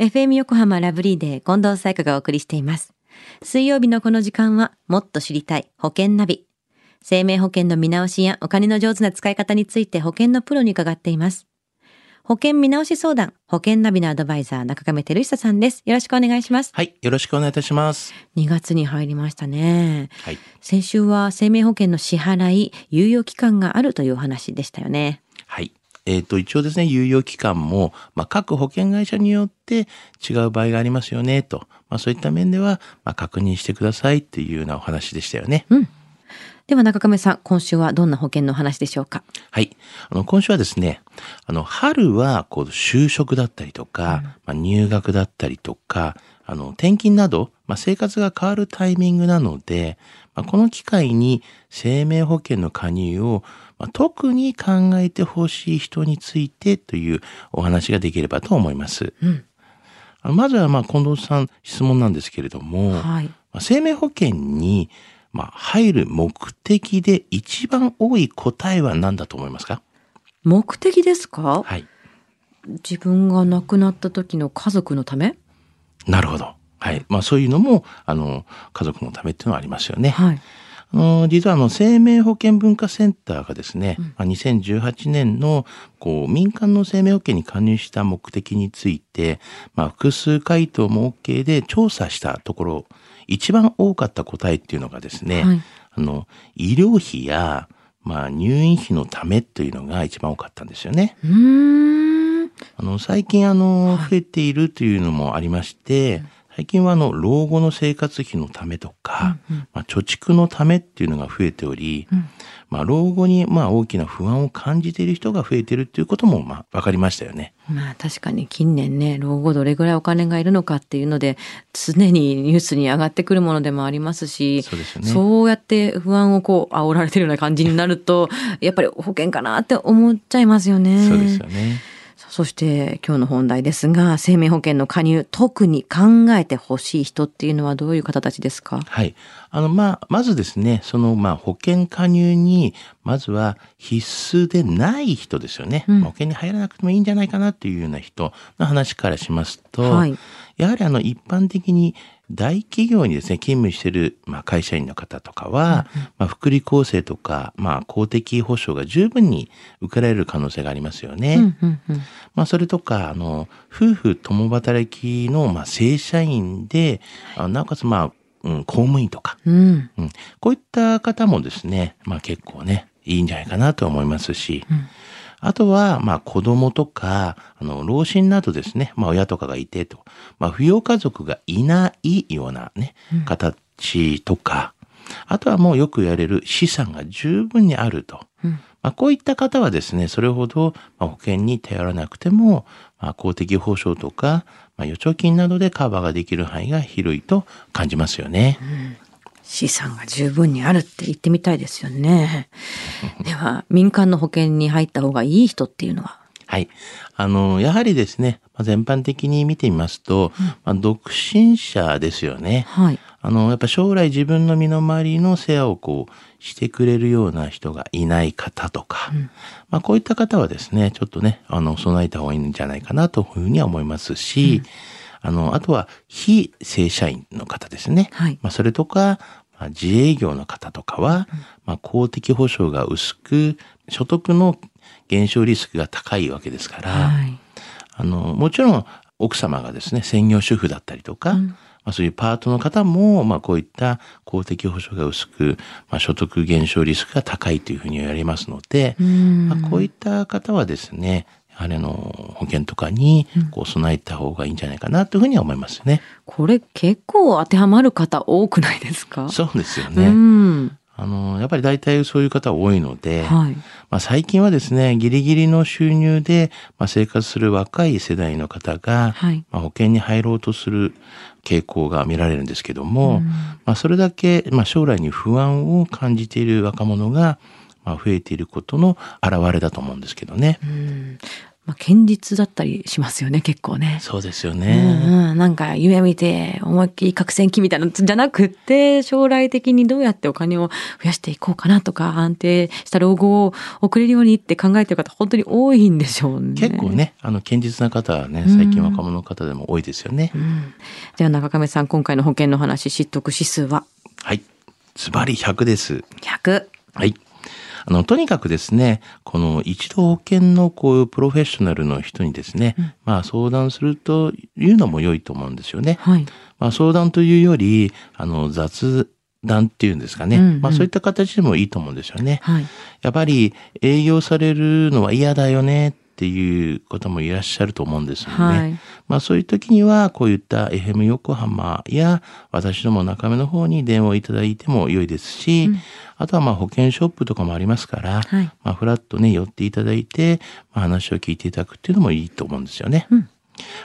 FM 横浜ラブリーデー近藤彩香がお送りしています。水曜日のこの時間はもっと知りたい保険ナビ。生命保険の見直しやお金の上手な使い方について保険のプロに伺っています。保険見直し相談、保険ナビのアドバイザー中亀照久さんです。よろしくお願いします。はい。よろしくお願いいたします。2月に入りましたね。はい。先週は生命保険の支払い、猶予期間があるというお話でしたよね。はい。えっ、と、一応ですね、猶予期間も、まあ、各保険会社によって違う場合がありますよね、と。まあ、そういった面では、まあ、確認してくださいっていうようなお話でしたよね。では中亀さん、今週はどんな保険のお話でしょうか？はい。あの、今週はですね、あの、春は、こう、就職だったりとか、まあ、入学だったりとか、あの、転勤など、まあ、生活が変わるタイミングなので、まあ、この機会に生命保険の加入を、まあ、特に考えてほしい人についてというお話ができればと思います。うんまずは、まあ、近藤さん質問なんですけれども、はい。まあ生命保険に、まあ、入る目的で一番多い答えは何だと思いますか？目的ですか？はい。自分が亡くなった時の家族のため？なるほど。はい。まあそういうのも、あの、家族のためっていうのはありますよね。はい。あの、実はあの、生命保険文化センターがですね、まあ2018年の、こう、民間の生命保険に加入した目的について、まあ複数回答も OK で調査したところ、一番多かった答えっていうのがですね、はいあの、医療費や、まあ入院費のためというのが一番多かったんですよね。うーん。あの、最近あの、増えているというのもありまして、最近はあの、老後の生活費のためとか、まあ、貯蓄のためっていうのが増えており、まあ、老後にまあ大きな不安を感じている人が増えているっていうこともまあ分かりましたよね。まあ確かに近年ね、老後どれぐらいお金がいるのかっていうので、常にニュースに上がってくるものでもありますし、そうですよねそうやって不安をこう煽られてるような感じになると、やっぱり保険かなって思っちゃいますよね。そうですよね。そして今日の本題ですが、生命保険の加入、特に考えてほしい人っていうのはどういう方たちですか？はい。あの、まあ、まずですね、その、まあ、保険加入に、まずは必須でない人ですよね。うん保険に入らなくてもいいんじゃないかなっていうような人の話からしますと、はいやはりあの、一般的に大企業にですね、勤務している、まあ、会社員の方とかは、まあ、福利厚生とか、まあ、公的保障が十分に受けられる可能性がありますよね。うんうんうん。まあ、それとか、あの、夫婦共働きの、まあ、正社員で、あなおかつ、まあ、うん、公務員とか、うん。うん、こういった方もですね、まあ結構ね、いいんじゃないかなと思いますし、あとは、まあ子供とか、あの、老人などですね、まあ親とかがいてと、まあ扶養家族がいないようなね、形とか、あとはもうよく言われる資産が十分にあると。まあ、こういった方はですね、それほどまあ保険に頼らなくても、まあ、公的保障とか、まあ、預貯金などでカバーができる範囲が広いと感じますよね。資産が十分にあるって言ってみたいですよね。では、民間の保険に入った方がいい人っていうのは？はい。あの、やはりですね、まあ、全般的に見てみますと、まあ、独身者ですよね。はい。あの、やっぱ将来自分の身の回りの世話をこう、してくれるような人がいない方とか、まあ、こういった方はですね、ちょっとね、あの、備えた方がいいんじゃないかなというふうには思いますし、あの、あとは、非正社員の方ですね。はいまあ、それとか、まあ、自営業の方とかは、まあ、公的保障が薄く、所得の減少リスクが高いわけですから、はい。あの、もちろん奥様がですね、専業主婦だったりとか、まあ、そういうパートの方も、まあ、こういった公的保障が薄く、まあ、所得減少リスクが高いというふうに言われますので、んまあ、こういった方はですね、あの、保険とかにこう備えた方がいいんじゃないかなというふうには思いますね。これ結構当てはまる方多くないですか？そうですようね。ん。あの、やっぱり大体そういう方多いので、はい。まあ、最近はですね、ギリギリの収入で、まあ、生活する若い世代の方が、はいまあ、保険に入ろうとする傾向が見られるんですけども、まあ、それだけ、まあ、将来に不安を感じている若者が、まあ、増えていることの表れだと思うんですけどね。まあ、堅実だったりしますよね、結構ね。そうですようんね。うん、なんか夢見て思いっきり覚醒期みたいなのじゃなくって将来的にどうやってお金を増やしていこうかなとか安定した老後を送れるようにって考えてる方本当に多いんでしょうね。結構。ね、あの、堅実な方はね、うん最近若者の方でも多いですよね。うん、では中亀さん今回の保険の話知得指数は？はい。ズバリ100です。100。はい。あの、とにかくですね、この一度保険のこういうプロフェッショナルの人にですね、まあ相談するというのも良いと思うんですよね。はい。まあ相談というより、あの、雑談っていうんですかね。うんうんまあそういった形でもいいと思うんですよね。はい。やっぱり営業されるのは嫌だよねっていう方もいらっしゃると思うんですよね。はい。まあそういう時にはこういった FM 横浜や私ども中目の方に電話をいただいても良いですし、うんあとはまあ保険ショップとかもありますから、はい。まあフラッとね寄っていただいて、まあ、話を聞いていただくっていうのもいいと思うんですよね。うん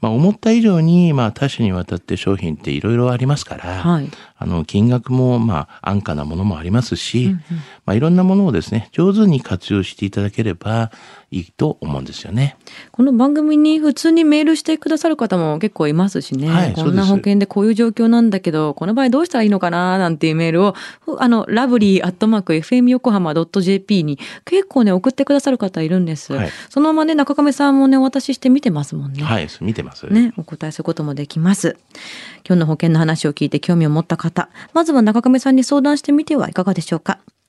まあ思った以上にまあ多種にわたって商品っていろいろありますから、はい。あの金額もまあ安価なものもありますし、うんうんまあいろんなものをですね上手に活用していただければいいと思うんですよね。この番組に普通にメールしてくださる方も結構いますしね。はいこんな保険でこういう状況なんだけど、この場合どうしたらいいのかななんていうメールを、ふあの、ラブリーアットマーク FM 横浜 .jp に結構ね、送ってくださる方いるんです。はいそのままね、中亀さんもね、お渡しして見てますもんね。はい、見てます。ね、お答えすることもできます。今日の保険の話を聞いて興味を持った方、まずは中亀さんに相談してみてはいかがでしょうか。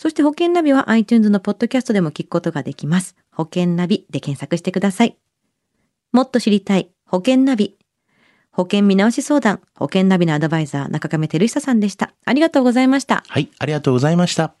そして保険ナビは iTunes のポッドキャストでも聞くことができます。保険ナビで検索してください。もっと知りたい保険ナビ。保険見直し相談、保険ナビのアドバイザー中亀照久さんでした。ありがとうございました。はい、ありがとうございました。